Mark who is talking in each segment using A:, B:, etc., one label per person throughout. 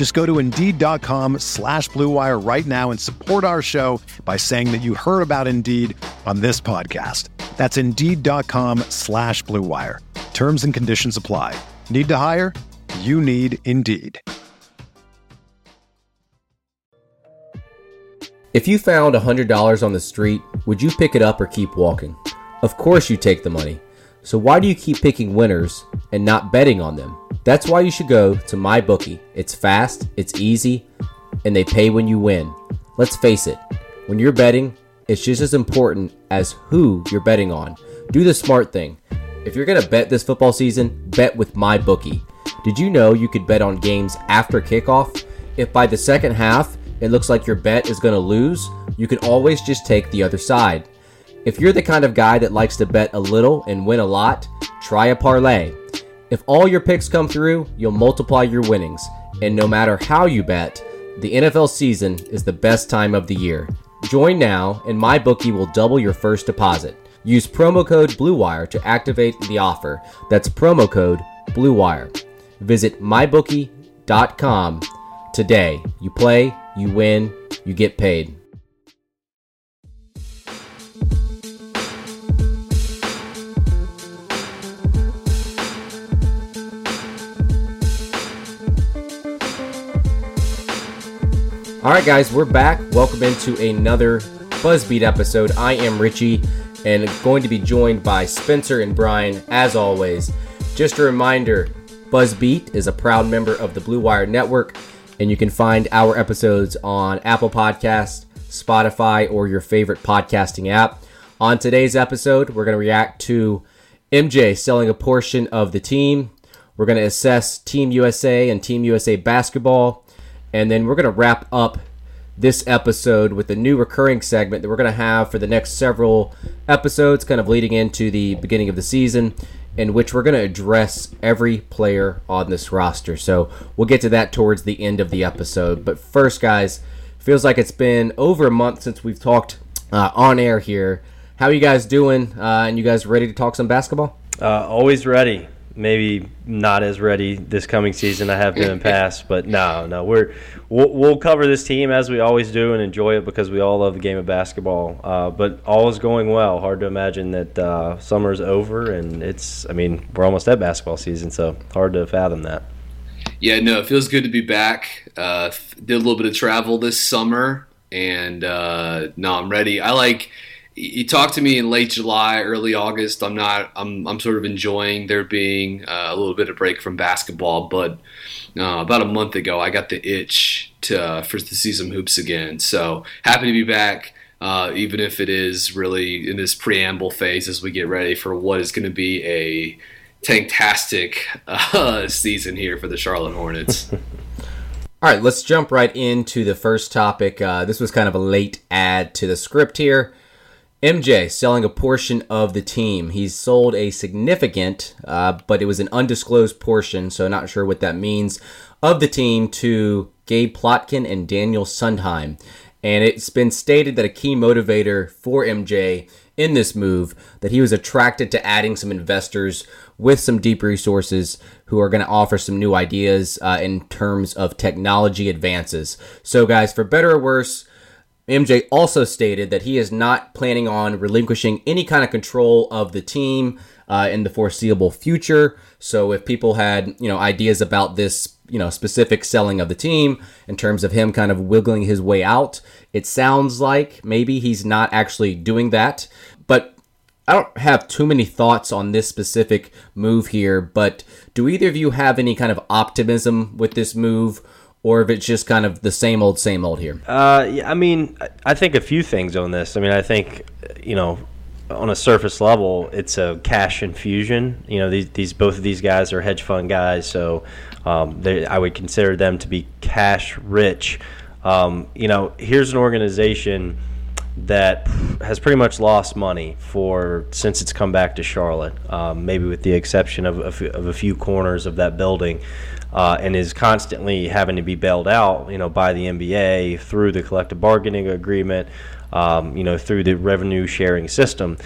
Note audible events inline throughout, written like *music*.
A: Just go to Indeed.com slash BlueWire right now and support our show by saying that you heard about Indeed on this podcast. That's Indeed.com slash BlueWire. Terms and conditions apply. Need to hire? You need Indeed.
B: If you found $100 on the street, would you pick it up or keep walking? Of course you take the money. So why do you keep picking winners and not betting on them? That's why you should go to MyBookie. It's fast, it's easy, and they pay when you win. Let's face it, when you're betting, it's just as important as who you're betting on. Do the smart thing. If you're going to bet this football season, bet with MyBookie. Did you know you could bet on games after kickoff? If by the second half it looks like your bet is going to lose, you can always just take the other side. If you're the kind of guy that likes to bet a little and win a lot, try a parlay. If all your picks come through, you'll multiply your winnings. And no matter how you bet, the NFL season is the best time of the year. Join now, and MyBookie will double your first deposit. Use promo code BLUEWIRE to activate the offer. That's promo code BLUEWIRE. Visit mybookie.com today. You play, you win, you get paid. All right, guys, we're back. Welcome into another Buzzbeat episode. I am Richie and going to be joined by Spencer and Brian as always. Just a reminder Buzzbeat is a proud member of the Blue Wire Network, and you can find our episodes on Apple Podcasts, Spotify, or your favorite podcasting app. On today's episode, we're going to react to MJ selling a portion of the team. We're going to assess Team USA and Team USA basketball. And then we're going to wrap up this episode with a new recurring segment that we're going to have for the next several episodes, kind of leading into the beginning of the season, in which we're going to address every player on this roster. So we'll get to that towards the end of the episode. But first, guys, feels like it's been over a month since we've talked uh, on air here. How are you guys doing? Uh, and you guys ready to talk some basketball?
C: Uh, always ready maybe not as ready this coming season I have been in past, but no, no, we're we'll, we'll, cover this team as we always do and enjoy it because we all love the game of basketball. Uh, but all is going well. Hard to imagine that uh, summer's over and it's. I mean, we're almost at basketball season, so hard to fathom that.
D: Yeah, no, it feels good to be back. Uh, did a little bit of travel this summer, and uh, no, I'm ready. I like you talked to me in late July, early August. I'm not. I'm. I'm sort of enjoying there being uh, a little bit of break from basketball. But uh, about a month ago, I got the itch to uh, for to see some hoops again. So happy to be back. Uh, even if it is really in this preamble phase as we get ready for what is going to be a tanktastic uh, *laughs* season here for the Charlotte Hornets. *laughs*
B: All right, let's jump right into the first topic. Uh, this was kind of a late add to the script here. MJ selling a portion of the team. He's sold a significant, uh, but it was an undisclosed portion, so not sure what that means, of the team to Gabe Plotkin and Daniel Sundheim. And it's been stated that a key motivator for MJ in this move that he was attracted to adding some investors with some deep resources who are going to offer some new ideas uh, in terms of technology advances. So, guys, for better or worse, MJ also stated that he is not planning on relinquishing any kind of control of the team uh, in the foreseeable future. So if people had, you know, ideas about this, you know, specific selling of the team in terms of him kind of wiggling his way out, it sounds like maybe he's not actually doing that. But I don't have too many thoughts on this specific move here, but do either of you have any kind of optimism with this move, or if it's just kind of the same old, same old here?
C: Uh, yeah, I mean, I think a few things on this. I mean, I think you know, on a surface level, it's a cash infusion. You know, these, these both of these guys are hedge fund guys, so um, I would consider them to be cash rich. Um, you know, here's an organization that has pretty much lost money for since it's come back to Charlotte, um, maybe with the exception of, of, of, a few corners of that building, uh, and is constantly having to be bailed out, you know, by the NBA through the collective bargaining agreement, um, you know, through the revenue sharing system.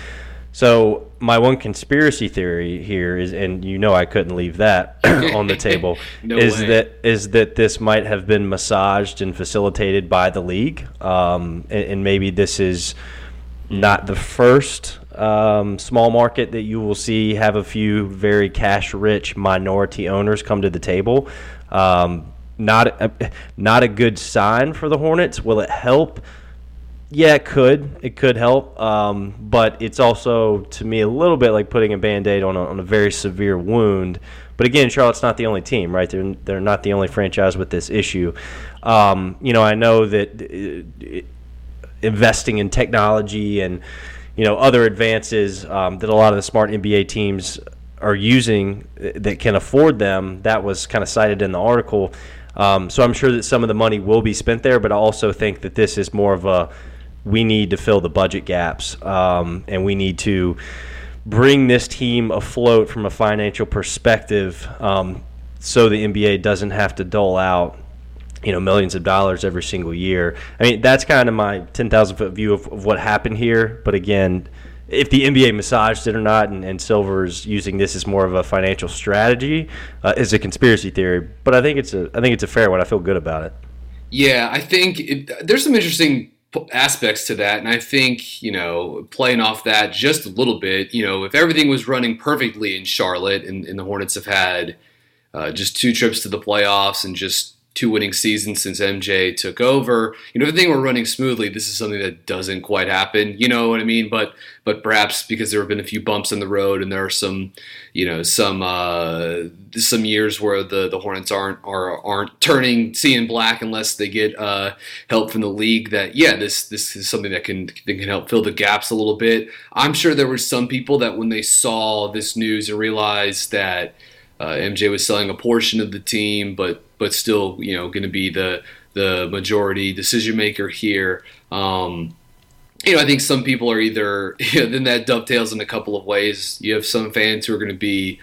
C: So my one conspiracy theory here is, and you know I couldn't leave that *coughs* on the table, no is way. that is that this might have been massaged and facilitated by the league, um, and, and, maybe this is not the first um, small market that you will see have a few very cash-rich minority owners come to the table. Um, not a, not a good sign for the Hornets. Will it help? Yeah, it could. It could help. Um, but it's also, to me, a little bit like putting a band aid on a, on a very severe wound. But again, Charlotte's not the only team, right? They're, they're not the only franchise with this issue. Um, you know, I know that uh, investing in technology and, you know, other advances um, that a lot of the smart NBA teams are using uh, that can afford them, that was kind of cited in the article. Um, so I'm sure that some of the money will be spent there, but I also think that this is more of a we need to fill the budget gaps, um, and we need to bring this team afloat from a financial perspective, um, so the NBA doesn't have to dole out, you know, millions of dollars every single year. I mean, that's kind of my ten thousand foot view of, of, what happened here. But again, if the NBA massaged it or not, and, and Silver's using this as more of a financial strategy, uh, is a conspiracy theory. But I think it's a I think it's a fair one. I feel good about it.
D: Yeah, I think it, there's some interesting aspects to that. And I think, you know, playing off that just a little bit, you know, if everything was running perfectly in Charlotte and, and the Hornets have had uh, just two trips to the playoffs and just two winning seasons since MJ took over. You know, everything were running smoothly, this is something that doesn't quite happen. You know what I mean? But but perhaps because there have been a few bumps in the road and there are some, you know, some uh, some years where the, the Hornets aren't are aren't turning seeing black unless they get uh, help from the league. That yeah, this this is something that can that can help fill the gaps a little bit. I'm sure there were some people that when they saw this news and realized that. Uh, MJ was selling a portion of the team, but but still, you know, going to be the the majority decision maker here. Um, you know, I think some people are either, *laughs* you know, then that dovetails in a couple of ways. You have some fans who are going to be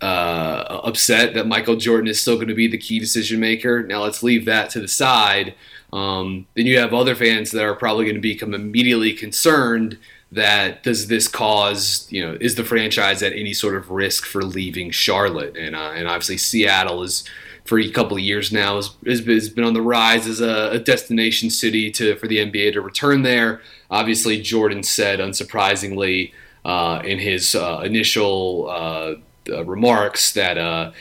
D: uh, upset that Michael Jordan is still going to be the key decision maker. Now let's leave that to the side. Um, then you have other fans that are probably going to become immediately concerned that does this cause, you know, is the franchise at any sort of risk for leaving Charlotte? And, uh, and obviously Seattle is for a couple of years now has, has been on the rise as a, a, destination city to for the NBA to return there. Obviously, Jordan said, unsurprisingly, uh, in his uh, initial uh, uh remarks that.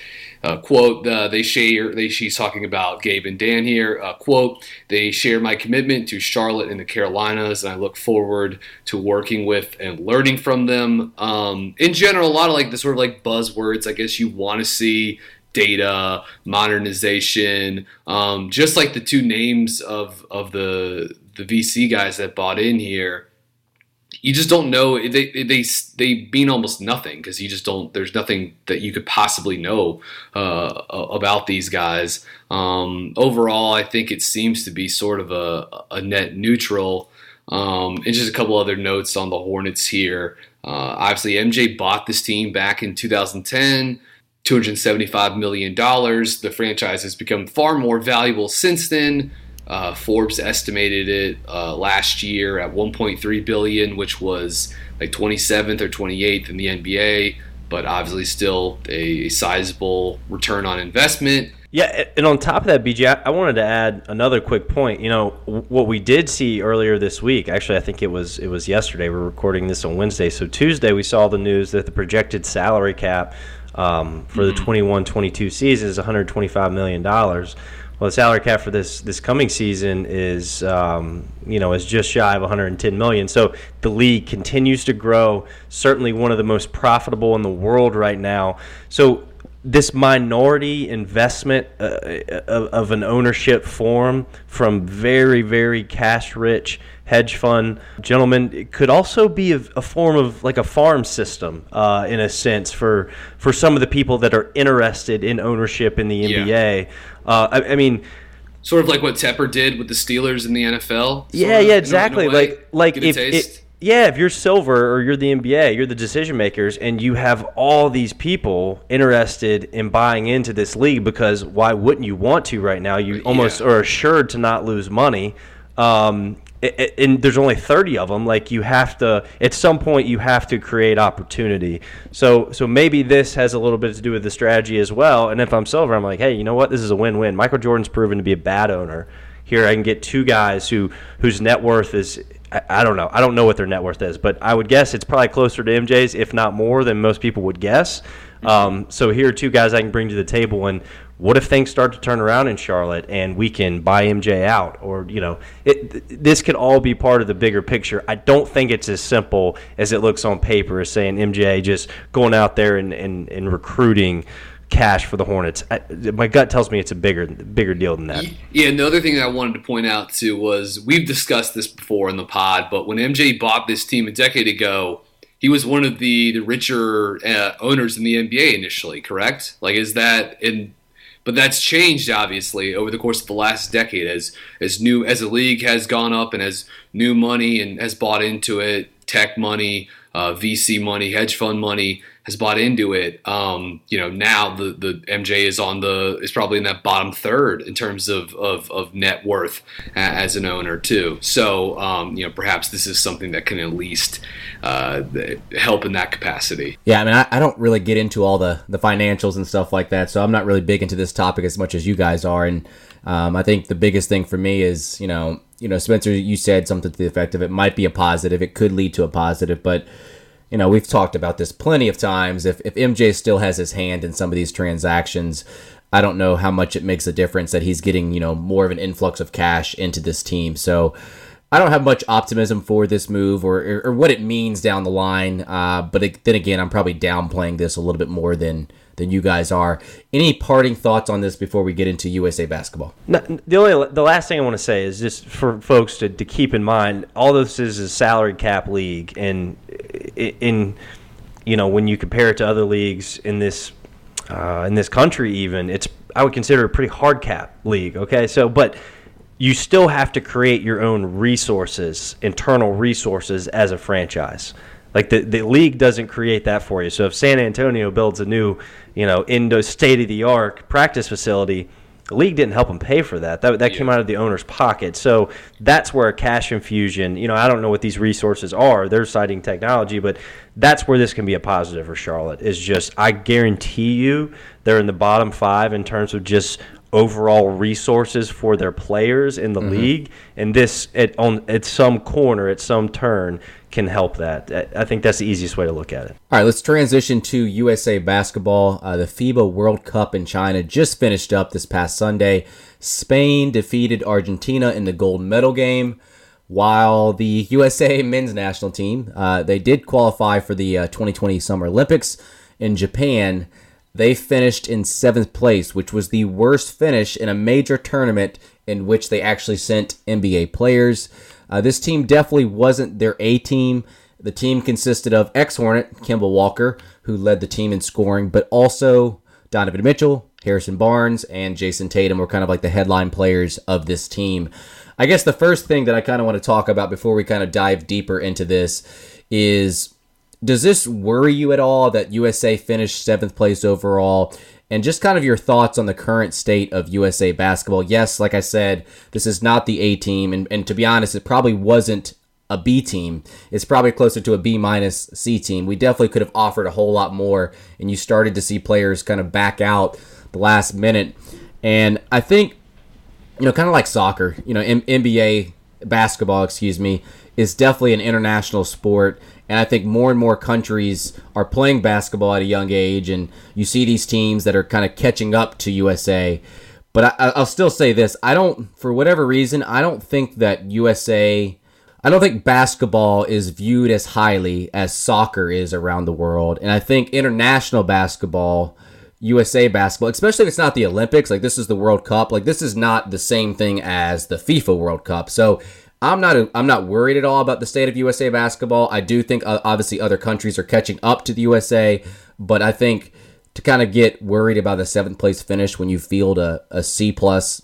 D: Uh, uh, quote, they share, they, she's talking about Gabe and Dan here. quote, they share my commitment to Charlotte and the Carolinas, and I look forward to working with and learning from them. Um, in general, a lot of like the sort of like buzzwords, I guess you want to see data modernization um, just like the two names of of the the vc guys that bought in here you just don't know they they they mean almost nothing because you just don't there's nothing that you could possibly know uh, about these guys um, overall i think it seems to be sort of a, a net neutral um, and just a couple other notes on the hornets here uh, obviously mj bought this team back in 2010 $275 million. The franchise has become far more valuable since then. Uh, Forbes estimated it uh, last year at 1.3 billion, which was like 27th or 28th in the NBA, but obviously still a, sizable return on investment.
C: Yeah, and on top of that, BG, I wanted to add another quick point. You know, what we did see earlier this week, actually, I think it was it was yesterday. We're recording this on Wednesday, so Tuesday we saw the news that the projected salary cap um, for mm-hmm. the 21 22 season is $125 million. Well, the salary cap for this this coming season is um, you know is just shy of 110 million. So the league continues to grow. Certainly one of the most profitable in the world right now. So this minority investment uh, of, of, an ownership form from very very cash rich hedge fund gentlemen it could also be a, a form of like a farm system uh, in a sense for for some of the people that are interested in ownership in the NBA. Yeah. Uh, I, I mean
D: sort of like what Tepper did with the Steelers in the NFL.
C: Yeah, yeah, exactly. like like if it, yeah, if you're silver or you're the NBA, you're the decision makers, and you have all these people interested in buying into this league because why wouldn't you want to right now? You almost yeah. are assured to not lose money. Um, and there's only 30 of them like you have to at some point you have to create opportunity so so maybe this has a little bit to do with the strategy as well and if i'm silver i'm like hey you know what this is a win-win michael jordan's proven to be a bad owner here i can get two guys who whose net worth is I, I don't know i don't know what their net worth is but i would guess it's probably closer to mj's if not more than most people would guess um, so here are two guys I can bring to the table, and what if things start to turn around in Charlotte and we can buy MJ out? Or, you know, it, this could all be part of the bigger picture. I don't think it's as simple as it looks on paper as saying MJ just going out there and, and, and recruiting cash for the Hornets. I, my gut tells me it's a bigger bigger deal than that.
D: Yeah, another thing that I wanted to point out too was we've discussed this before in the pod, but when MJ bought this team a decade ago, he was one of the the richer uh, owners in the NBA initially, correct? Like, is that in but that's changed obviously over the course of the last decade as as new as the league has gone up and as new money and has bought into it, tech money, uh, VC money, hedge fund money has bought into it. Um, you know, now the the MJ is on the is probably in that bottom third in terms of of, of net worth as an owner too. So um, you know, perhaps this is something that can at least uh, help in that capacity.
B: Yeah, I mean, I, I, don't really get into all the the financials and stuff like that, so I'm not really big into this topic as much as you guys are. And um, I think the biggest thing for me is, you know, you know, Spencer, you said something to the effect of it might be a positive, it could lead to a positive, but you know, we've talked about this plenty of times. If, if MJ still has his hand in some of these transactions, I don't know how much it makes a difference that he's getting, you know, more of an influx of cash into this team. So I don't have much optimism for this move or, or, what it means down the line. Uh, but it, then again, I'm probably downplaying this a little bit more than than you guys are. Any parting thoughts on this before we get into USA basketball?
C: No, the only the last thing I want to say is just for folks to, to keep in mind, all this is a salary cap league, and in you know when you compare it to other leagues in this uh, in this country, even it's I would consider a pretty hard cap league. Okay, so but you still have to create your own resources, internal resources as a franchise. Like the, the league doesn't create that for you. So if San Antonio builds a new, you know, indo state of the art practice facility, the league didn't help them pay for that. That, that yeah. came out of the owner's pocket. So that's where a cash infusion, you know, I don't know what these resources are. They're citing technology, but that's where this can be a positive for Charlotte. Is just I guarantee you they're in the bottom five in terms of just overall resources for their players in the mm-hmm. league, and this at on at some corner at some turn can help that. I think that's the easiest way to look at it.
B: All right, let's transition to USA basketball. Uh, the FIBA World Cup in China just finished up this past Sunday. Spain defeated Argentina in the gold medal game. While the USA *laughs* men's national team, uh, they did qualify for the uh, 2020 Summer Olympics in Japan. They finished in seventh place, which was the worst finish in a major tournament in which they actually sent NBA players. Uh, this team definitely wasn't their A team. The team consisted of ex Hornet Kemba Walker, who led the team in scoring, but also Donovan Mitchell, Harrison Barnes, and Jayson Tatum were kind of like the headline players of this team. I guess the first thing that I kind of want to talk about before we kind of dive deeper into this is does this worry you at all that USA finished seventh place overall? And just kind of your thoughts on the current state of USA basketball. Yes, like I said, this is not the A team, and, and to be honest, it probably wasn't a B team. It's probably closer to a B minus C team. We definitely could have offered a whole lot more, and you started to see players kind of back out the last minute. And I think, you know, kind of like soccer, you know, M- NBA basketball, excuse me, is definitely an international sport and I think more and more countries are playing basketball at a young age, and you see these teams that are kind of catching up to USA. But I, I'll still say this: I don't, for whatever reason, I don't think that USA. I don't think basketball is viewed as highly as soccer is around the world, and I think international basketball. USA basketball, especially if it's not the Olympics, like this is the World Cup, like this is not the same thing as the FIFA World Cup. So I'm not I'm not worried at all about the state of USA basketball. I do think uh, obviously other countries are catching up to the USA, but I think to kind of get worried about the seventh place finish when you field a, a C plus,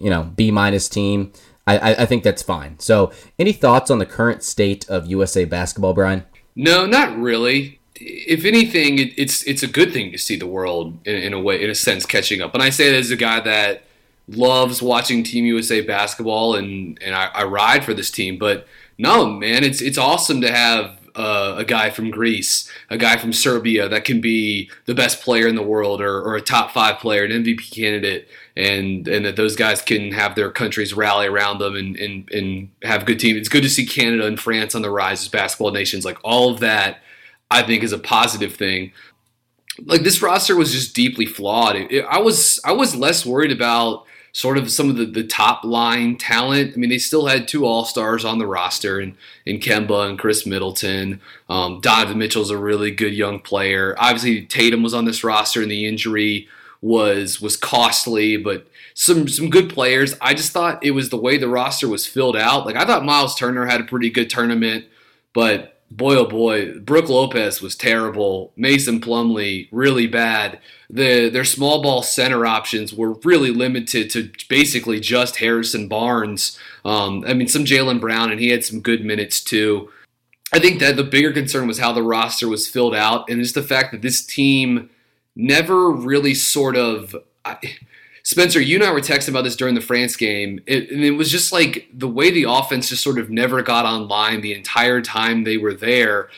B: you know, B minus team, I, I think that's fine. So, any thoughts on the current state of USA basketball, Brian?
D: No, not really. If anything, it, it's it's a good thing to see the world in, in a way, in a sense, catching up. And I say that as a guy that loves watching Team USA basketball, and and I, I ride for this team. But no, man, it's it's awesome to have uh, a guy from Greece, a guy from Serbia that can be the best player in the world or, or a top five player, an MVP candidate, and and that those guys can have their countries rally around them and, and, and have good teams. It's good to see Canada and France on the rise as basketball nations. Like all of that, I think is a positive thing. Like this roster was just deeply flawed. It, it, I was I was less worried about sort of some of the, the top line talent. I mean, they still had two All Stars on the roster, and in Kemba and Khris Middleton. Um, Donovan Mitchell's a really good young player. Obviously, Tatum was on this roster, and the injury was was costly, but some some good players. I just thought it was the way the roster was filled out. Like I thought Miles Turner had a pretty good tournament, but boy oh boy, Brook Lopez was terrible. Mason Plumlee really bad. The their small ball center options were really limited to basically just Harrison Barnes. Um, I mean, some Jaylen Brown, and he had some good minutes too. I think that the bigger concern was how the roster was filled out, and just the fact that this team never really sort of. I, Spencer, you and I were texting about this during the France game, it, and it was just like the way the offense just sort of never got online the entire time they were there.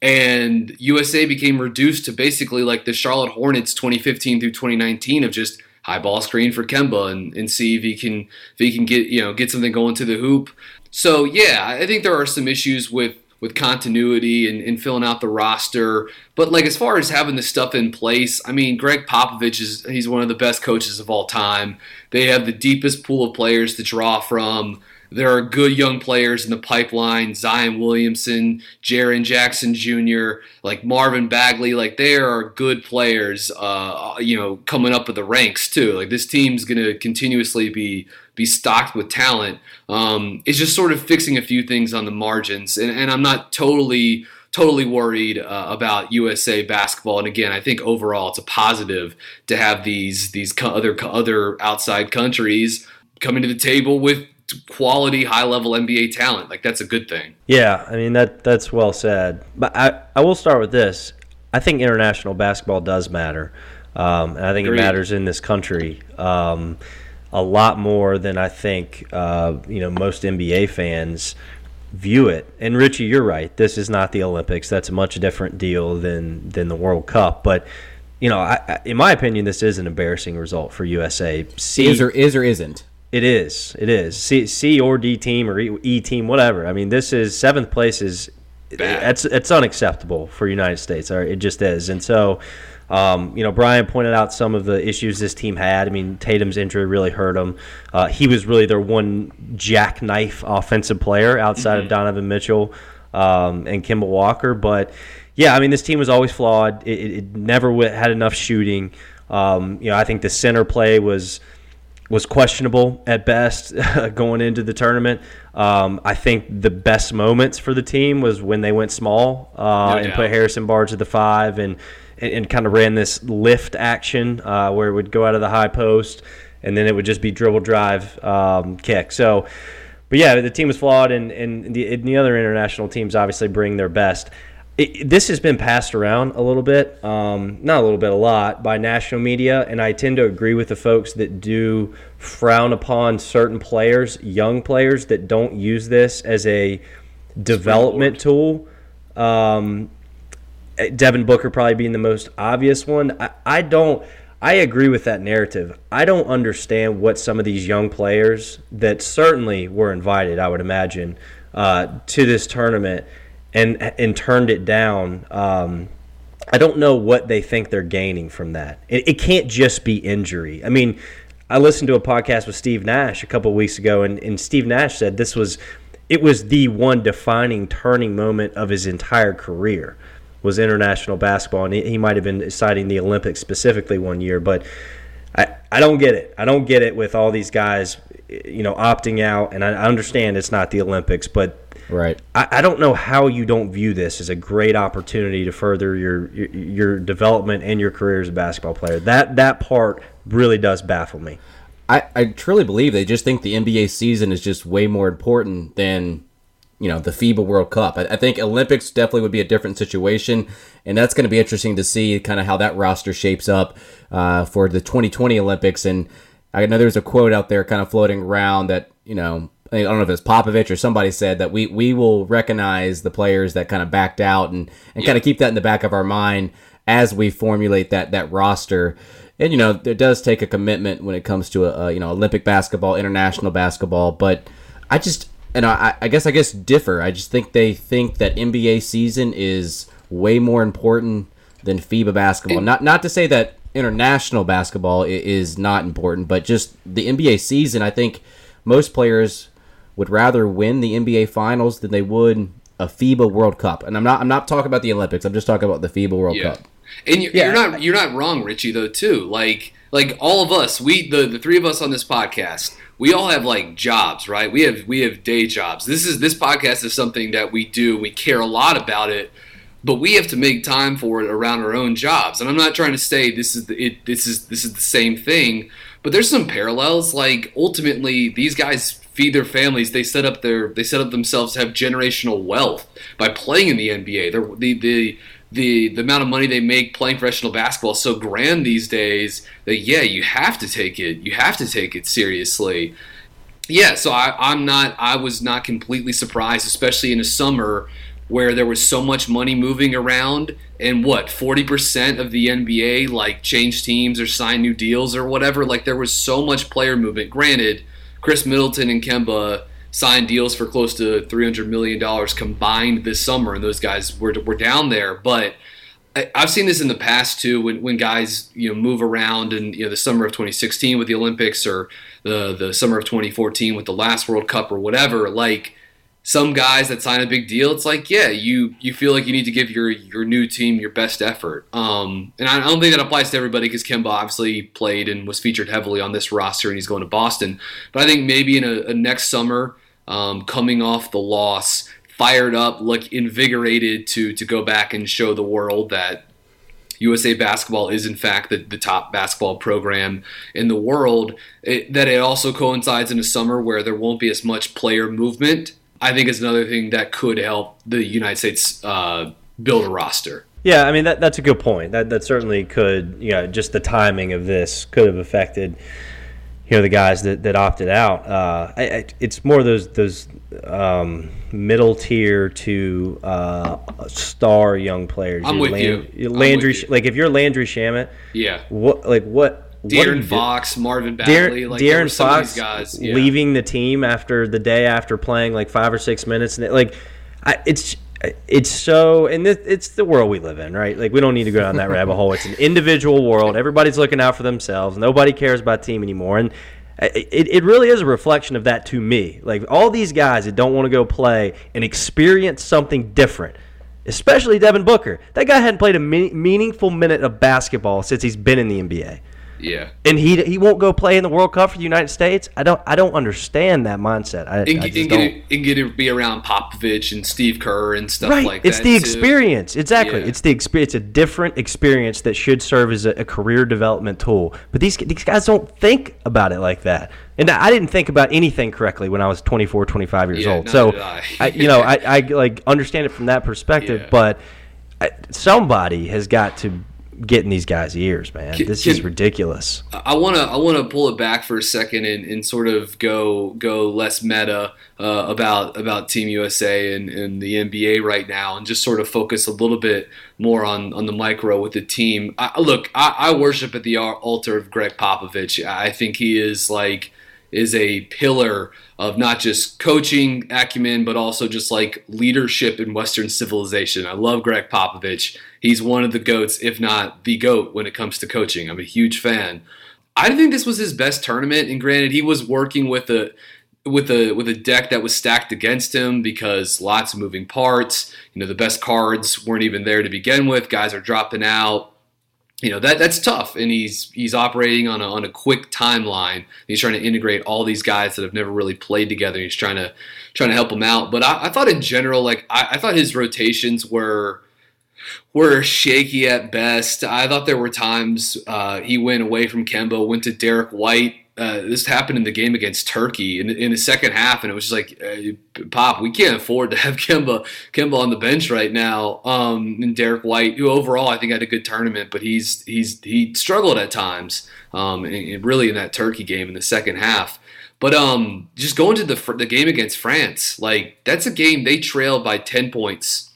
D: And USA became reduced to basically like the Charlotte Hornets 2015 through 2019 of just high ball screen for Kemba and, and see if he can if he can get you know get something going to the hoop. So yeah, I think there are some issues with with continuity and, and, filling out the roster. But like as far as having the stuff in place, I mean, Gregg Popovich is he's one of the best coaches of all time. They have the deepest pool of players to draw from. There are good young players in the pipeline: Zion Williamson, Jaren Jackson Jr., like Marvin Bagley. Like there are good players, uh, you know, coming up with the ranks too. Like this team's going to continuously be be stocked with talent. Um, it's just sort of fixing a few things on the margins, and, and I'm not totally totally worried uh, about USA basketball. And again, I think overall it's a positive to have these these other other outside countries coming to the table with quality high level NBA talent. Like that's a good thing.
C: Yeah, I mean that that's well said. But I I will start with this. I think international basketball does matter, um, and I think Agreed. it matters in this country. Um, a lot more than I think uh, you know most NBA fans view it. And Richie, you're right. This is not the Olympics. That's a much different deal than than the World Cup. But you know, I, in my opinion, this is an embarrassing result for USA.
B: C, is or is or isn't.
C: It is. It is. C, C or D team or E, e team, whatever. I mean, this is seventh place is. It's it's unacceptable for United States. It just is. And so, um, you know, Brian pointed out some of the issues this team had. I mean, Tatum's injury really hurt him. Uh, he was really their one jackknife offensive player outside mm-hmm. of Donovan Mitchell um, and Kemba Walker. But yeah, I mean, this team was always flawed. It, it never had enough shooting. Um, you know, I think the center play was was questionable at best *laughs* going into the tournament. Um, I think the best moments for the team was when they went small uh, no and put Harrison Barnes at the five and and, and kind of ran this lift action uh, where it would go out of the high post and then it would just be dribble drive um, kick. So, but yeah, the team was flawed, and, and, the, and the other international teams obviously bring their best. It, this has been passed around a little bit, um, not a little bit, a lot, by national media, and I tend to agree with the folks that do frown upon certain players, young players, that don't use this as a development tool. Um, Devin Booker probably being the most obvious one. I, I don't. I agree with that narrative. I don't understand what some of these young players that certainly were invited, I would imagine, uh, to this tournament and and turned it down. Um, I don't know what they think they're gaining from that. It, it can't just be injury. I mean, I listened to a podcast with Steve Nash a couple weeks ago, and, and Steve Nash said this was it was the one defining turning moment of his entire career was international basketball, and he, he might have been citing the Olympics specifically one year, but I, I don't get it. I don't get it with all these guys, you know, opting out, and I understand it's not the Olympics, but
B: Right.
C: I, I don't know how you don't view this as a great opportunity to further your, your your development and your career as a basketball player. That that part really does baffle me.
B: I, I truly believe they just think the NBA season is just way more important than you know the FIBA World Cup. I, I think Olympics definitely would be a different situation, and that's going to be interesting to see kind of how that roster shapes up uh, for the 2020 Olympics. And I know there's a quote out there kind of floating around that you know I don't know if it's Popovich or somebody said that we we will recognize the players that kind of backed out and and yeah. kind of keep that in the back of our mind as we formulate that that roster. And you know, it does take a commitment when it comes to a, a you know Olympic basketball, international basketball. But I just and I, I guess I guess differ. I just think they think that NBA season is way more important than FIBA basketball. Not not to say that international basketball is not important, but just the NBA season. I think most players would rather win the NBA Finals than they would a FIBA World Cup. And I'm not I'm not talking about the Olympics. I'm just talking about the FIBA World
D: yeah.
B: Cup.
D: And you're, yeah. you're not you're not wrong, Richie. Though too, like like all of us, we the the three of us on this podcast, we all have like jobs, right? We have we have day jobs. This is this podcast is something that we do. We care a lot about it, but we have to make time for it around our own jobs. And I'm not trying to say this is the, it, this is this is the same thing, but there's some parallels. Like ultimately, these guys feed their families. They set up their they set up themselves to have generational wealth by playing in the NBA. They're, the the the the amount of money they make playing professional basketball is so grand these days that yeah, you have to take it. You have to take it seriously. Yeah, so I, I'm not. I was not completely surprised, especially in a summer where there was so much money moving around and what 40% of the NBA like change teams or sign new deals or whatever like there was so much player movement granted Khris Middleton and Kemba signed deals for close to $300 million combined this summer, and those guys were, were down there. But I, have seen this in the past too, when, when guys you know move around, and you know the summer of 2016 with the Olympics, or the the summer of 2014 with the last World Cup, or whatever. Like some guys that sign a big deal, it's like, yeah, you you feel like you need to give your your new team your best effort. Um, and I don't think that applies to everybody because Kemba obviously played and was featured heavily on this roster, and he's going to Boston. But I think maybe in a, a next summer, um, coming off the loss, fired up, look invigorated to to go back and show the world that USA basketball is in fact the, the top basketball program in the world. It, that it also coincides in a summer where there won't be as much player movement I think is another thing that could help the United States uh, build a roster.
C: Yeah, I mean that that's a good point. That that certainly could, you know, just the timing of this could have affected, you know, the guys that, that opted out. Uh, I, I, it's more those those um, middle tier to uh, star young players.
D: I'm with Land, you.
C: Landry,
D: with you.
C: like if you're Landry Shamet,
D: yeah.
C: What like what
D: De'Aaron Fox, Marvin Bagley,
C: De'Aaron,
D: like
C: De'Aaron Fox
D: guys yeah.
C: leaving the team after the day after playing like five or six minutes, and it, like I, it's it's so and this, it's the world we live in, right? Like we don't need to go down that rabbit hole. It's an individual world. Everybody's looking out for themselves. Nobody cares about team anymore, and uh, it, it really is a reflection of that to me. Like all these guys that don't want to go play and experience something different especially Devin Booker. That guy hadn't played a meaningful minute of basketball since he's been in the NBA.
D: Yeah.
C: And he he won't go play in the World Cup for the United States. I don't I don't understand that mindset. I,
D: and,
C: I
D: and get it, and get to be around Popovich and Steve Kerr and stuff
C: right.
D: like
C: it's
D: that.
C: It's the
D: too.
C: experience. Exactly.
D: Yeah.
C: It's the experience. It's a different experience that should serve as a, a, career development tool. But these these guys don't think about it like that. And I didn't think about anything correctly when I was 24, 25 years
D: yeah,
C: old. So
D: I.
C: I, you know, I, *laughs* I like understand it from that perspective,
D: Yeah.
C: but uh, somebody has got to get in these guys' ears, man.
D: Can-
C: this
D: can-
C: is ridiculous.
D: I want to I want to pull it back for a second and, and sort of go go less meta uh, about about Team USA and, and the NBA right now, and just sort of focus a little bit more on, on the micro with the team. I, look, I, I worship at the altar of Gregg Popovich. I think he is like is a pillar of not just coaching acumen, but also just like leadership in Western civilization. I love Gregg Popovich. He's one of the goats, if not the goat, when it comes to coaching. I'm a huge fan. I think this was his best tournament. And granted, he was working with a with a with a deck that was stacked against him because lots of moving parts. You know, the best cards weren't even there to begin with. Guys are dropping out. You know that that's tough, and he's he's operating on a on a quick timeline. He's trying to integrate all these guys that have never really played together. He's trying to trying to help them out. But I, I thought in general, like I, I thought his rotations were were shaky at best. I thought there were times uh, he went away from Kemba, went to Derrick White. Uh, this happened in the game against Turkey in, in the second half, and it was just like, uh, Pop, we can't afford to have *laughs* Kemba Kemba on the bench right now. Um, and Derrick White, who overall I think had a good tournament, but he's he's he struggled at times, um, and, and really in that Turkey game in the second half. But um, just going to the the game against France, like that's a game they trailed by ten points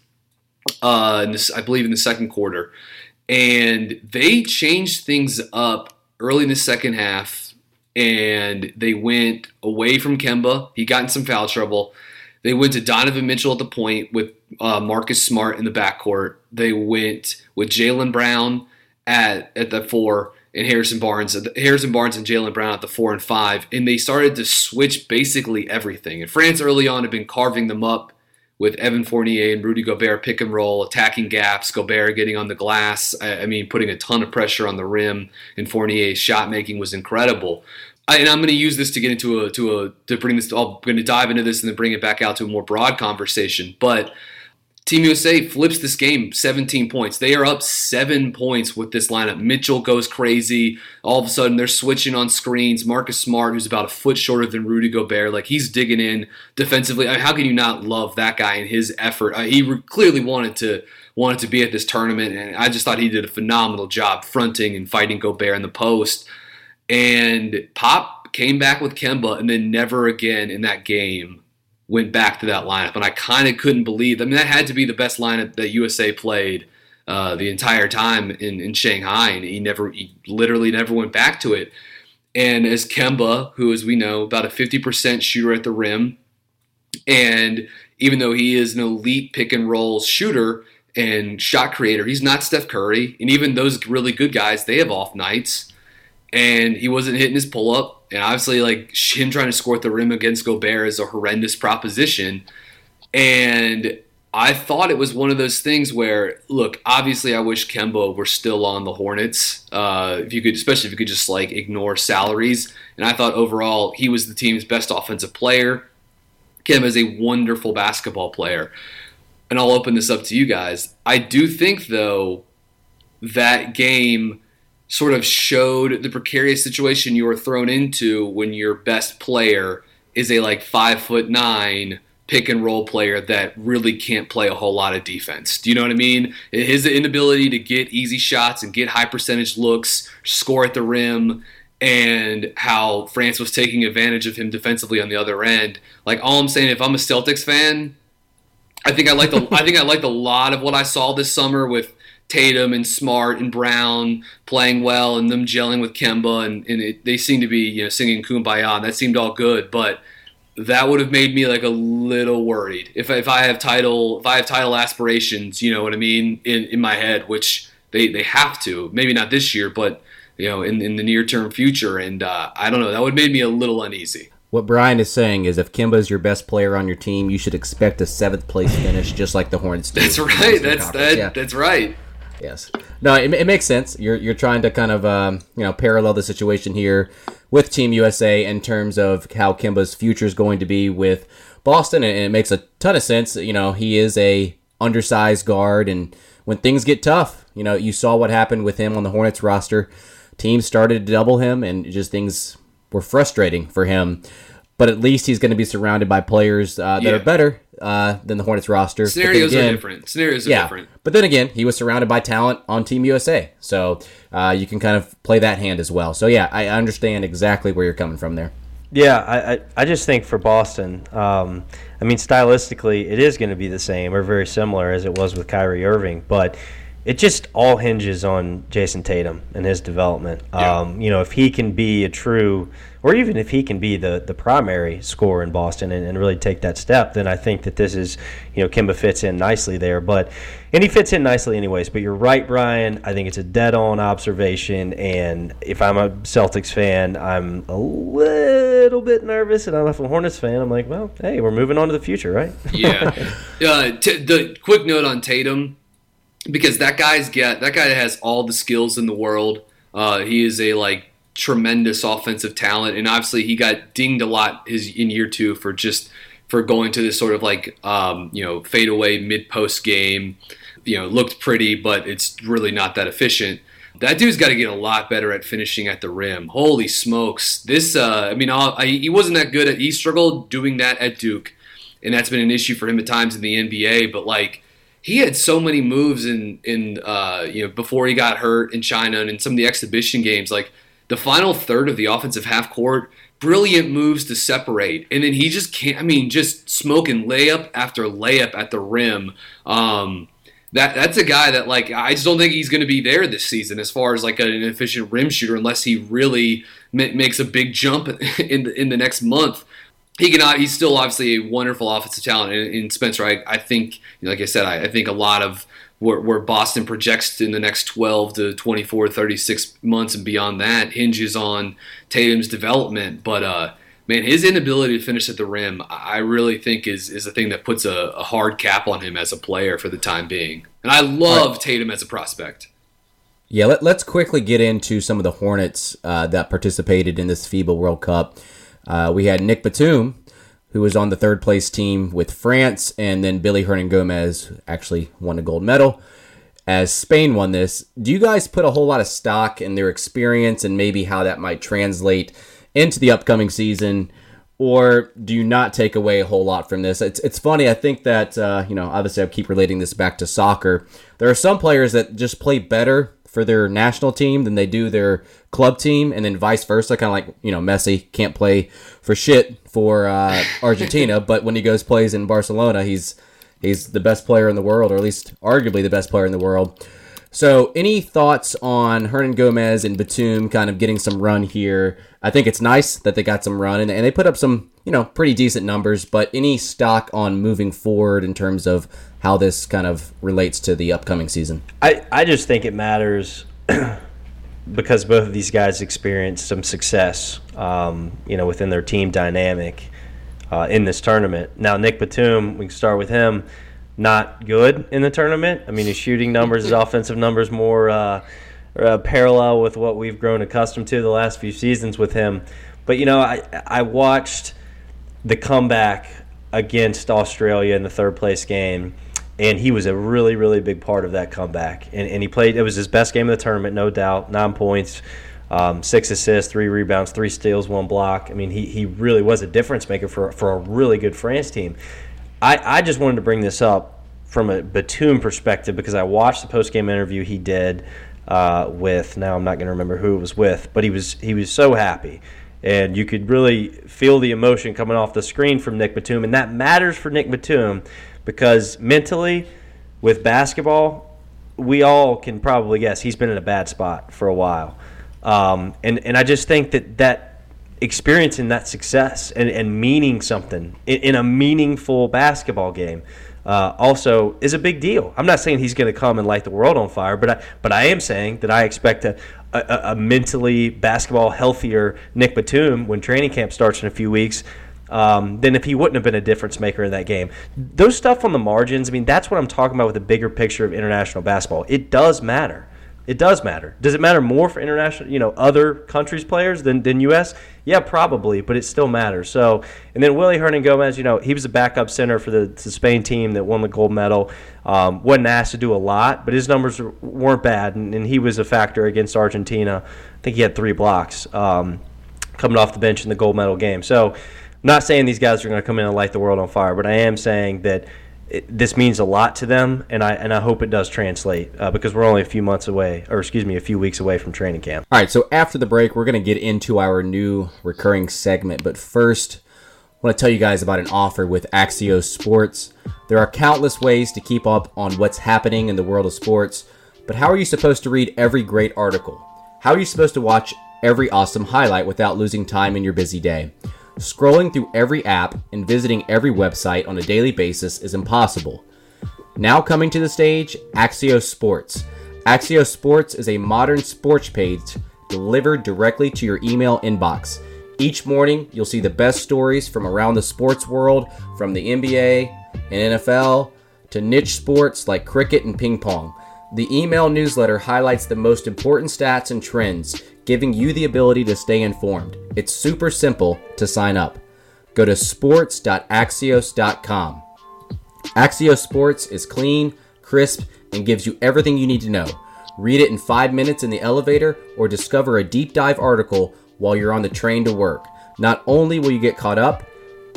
D: uh, this, I believe, in the second quarter, and they changed things up early in the second half, and they went away from Kemba. He got in some foul trouble. They went to Donovan Mitchell at the point with uh, Marcus Smart in the backcourt. They went with Jaylen Brown at at the four and Harrison Barnes, Harrison Barnes and Jaylen Brown at the four and five, and they started to switch basically everything. And France early on had been carving them up with Evan Fournier and Rudy Gobert pick and roll, attacking gaps, Gobert getting on the glass. I, I mean, putting a ton of pressure on the rim, and Fournier's shot making was incredible. I, and I'm going to use this to get into a to a to bring this. I'm going to dive into this and then bring it back out to a more broad conversation. But Team USA flips this game 17 points. They are up seven points with this lineup. Mitchell goes crazy. All of a sudden, they're switching on screens. Marcus Smart, who's about a foot shorter than Rudy Gobert, like he's digging in defensively. I mean, how can you not love that guy and his effort? Uh, he re- clearly wanted to wanted to be at this tournament, and I just thought he did a phenomenal job fronting and fighting Gobert in the post. And Pop came back with Kemba, and then never again in that game went back to that lineup, and I kind of couldn't believe. I mean, that had to be the best lineup that USA played uh, the entire time in, in Shanghai, and he never, he literally never went back to it. And as Kemba, who, as we know, about a 50% shooter at the rim, and even though he is an elite pick and roll shooter and shot creator, he's not Steph Curry. And even those really good guys, they have off nights. And he wasn't hitting his pull up and obviously, like him trying to score at the rim against Gobert is a horrendous proposition. And I thought it was one of those things where, look, obviously, I wish Kemba were still on the Hornets. Uh, if you could, especially if you could just like ignore salaries. And I thought overall he was the team's best offensive player. Kemba is a wonderful basketball player. And I'll open this up to you guys. I do think though that game sort of showed the precarious situation you were thrown into when your best player is a like five foot nine pick and roll player that really can't play a whole lot of defense. Do you know what I mean? His inability to get easy shots and get high percentage looks, score at the rim, and how France was taking advantage of him defensively on the other end. Like all I'm saying, if I'm a Celtics fan, I think I liked a, I think I liked a lot of what I saw this summer with Tatum and Smart and Brown playing well and them gelling with Kemba and, and it, they seem to be you know singing Kumbaya and that seemed all good, but that would have made me like a little worried if if I have title if I have title aspirations, you know what I mean, in, in my head, which they, they have to maybe not this year, but you know in, in the near term future, and uh, I don't know that would have made me a little uneasy.
B: What Brian is saying is, if Kemba is your best player on your team, you should expect a seventh place finish, just like the Hornets.
D: That's right. That's that. Yeah. That's right.
B: Yes. No, it, it, makes sense. You're you're trying to kind of um, you know parallel the situation here with Team USA in terms of how Kemba's future is going to be with Boston, and it makes a ton of sense. You know, he is a undersized guard, and when things get tough, you know, you saw what happened with him on the Hornets roster. Teams started to double him, and just things were frustrating for him. But at least he's going to be surrounded by players uh, that yeah. are better uh, than the Hornets roster.
D: Scenarios again, are different. Scenarios are yeah, different.
B: But then again, he was surrounded by talent on Team USA, so uh, you can kind of play that hand as well. So yeah, I understand exactly where you're coming from there.
C: Yeah, I, I, I just think for Boston, um, I mean, stylistically, it is going to be the same or very similar as it was with Kyrie Irving, but it just all hinges on Jayson Tatum and his development. Yeah. Um, you know, if he can be a true, or even if he can be the, the primary scorer in Boston and, and really take that step, then I think that this is, you know, Kemba fits in nicely there. But, and he fits in nicely anyways. But you're right, Brian. I think it's a dead on observation. And if I'm a Celtics fan, I'm a little bit nervous. And I'm a Hornets fan. I'm like, well, hey, we're moving on to the future, right?
D: yeah. *laughs* Uh, t- the quick note on Tatum because that guy's get that guy has all the skills in the world. Uh, he is a like tremendous offensive talent, and obviously he got dinged a lot his in year two for just for going to this sort of like um, you know fadeaway mid post game. You know, looked pretty, but it's really not that efficient. That dude's got to get a lot better at finishing at the rim. Holy smokes! This, uh, I mean, I, he wasn't that good at. He struggled doing that at Duke, and that's been an issue for him at times in the NBA. But like, he had so many moves in in uh, you know before he got hurt in China and in some of the exhibition games, like the final third of the offensive half court, brilliant moves to separate, and then he just can't. I mean, just smoking layup after layup at the rim. Um, that that's a guy that like I just don't think he's going to be there this season as far as like an efficient rim shooter unless he really makes a big jump *laughs* in the, in the next month he can. He's still obviously a wonderful offensive talent. in, in Spencer, I, I think, like I said, I, I think a lot of where, where, Boston projects in the next 12 to 24, 36 months and beyond that hinges on Tatum's development. But uh, man, his inability to finish at the rim, I really think is is a thing that puts a, a hard cap on him as a player for the time being. And I love right. Tatum as a prospect.
B: Yeah, let, us quickly get into some of the Hornets uh, that participated in this FIBA World Cup. Uh, we had Nick Batum, who was on the third place team with France, and then Willy Hernangomez actually won a gold medal as Spain won this. Do you guys put a whole lot of stock in their experience and maybe how that might translate into the upcoming season? Or do you not take away a whole lot from this? It's, it's funny. I think that, uh, you know, obviously I keep relating this back to soccer. There are some players that just play better for their national team than they do their club team, and then vice versa. Kind of like you know Messi can't play for shit for uh, Argentina, *laughs* but when he goes plays in Barcelona, he's he's the best player in the world, or at least arguably the best player in the world. So, any thoughts on Hernangomez and Batum kind of getting some run here? I think it's nice that they got some run and, and they put up some, you know, pretty decent numbers. But any stock on moving forward in terms of how this kind of relates to the upcoming season?
C: I, I just think it matters *clears throat* because both of these guys experienced some success, um, you know, within their team dynamic uh, in this tournament. Now, Nick Batum, we can start with him not good in the tournament. I mean, his shooting numbers, his offensive numbers, more uh, uh, parallel with what we've grown accustomed to the last few seasons with him. But you know, I I watched the comeback against Australia in the third place game, and he was a really really big part of that comeback. And and he played. It was his best game of the tournament, no doubt. Nine points. Um, six assists, three rebounds, three steals, one block. I mean, he, he really was a difference maker for, for a really good France team. I, I just wanted to bring this up from a Batum perspective because I watched the post game interview he did uh, with. Now I'm not going to remember who it was with, but he was he was so happy, and you could really feel the emotion coming off the screen from Nick Batum, and that matters for Nick Batum because mentally, with basketball, we all can probably guess he's been in a bad spot for a while, um, and and I just think that that experiencing that success and, and meaning something in, in a meaningful basketball game uh, also is a big deal. I'm not saying he's going to come and light the world on fire, but I, but I am saying that I expect a, a, a, mentally basketball healthier Nick Batum when training camp starts in a few weeks um, than if he wouldn't have been a difference maker in that game. Those stuff on the margins, I mean, that's what I'm talking about with the bigger picture of international basketball. It does matter. It does matter. Does it matter more for international, you know, other countries' players than, than U.S.? Yeah, probably, but it still matters. So, and then Willy Hernangomez, you know, he was a backup center for the, the Spain team that won the gold medal. Um, wasn't asked to do a lot, but his numbers weren't bad, and, and, he was a factor against Argentina. I think he had three blocks um, coming off the bench in the gold medal game. So, not saying these guys are going to come in and light the world on fire, but I am saying that – it, this means a lot to them, and I and I hope it does translate uh, because we're only a few months away, or excuse me, a few weeks away from training camp.
B: All right, so after the break, we're going to get into our new recurring segment, but first, I want to tell you guys about an offer with Axios Sports. There are countless ways to keep up on what's happening in the world of sports, But how are you supposed to read every great article? How are you supposed to watch every awesome highlight without losing time in your busy day? Scrolling through every app and visiting every website on a daily basis is impossible. Now coming to the stage, Axios Sports. Axios Sports is a modern sports page delivered directly to your email inbox. Each morning, you'll see the best stories from around the sports world, from the NBA and NFL to niche sports like cricket and ping pong. The email newsletter highlights the most important stats and trends, giving you the ability to stay informed. It's super simple to sign up. Go to sports.axios.com. Axios Sports is clean, crisp, and gives you everything you need to know. Read it in five minutes in the elevator or discover a deep dive article while you're on the train to work. Not only will you get caught up,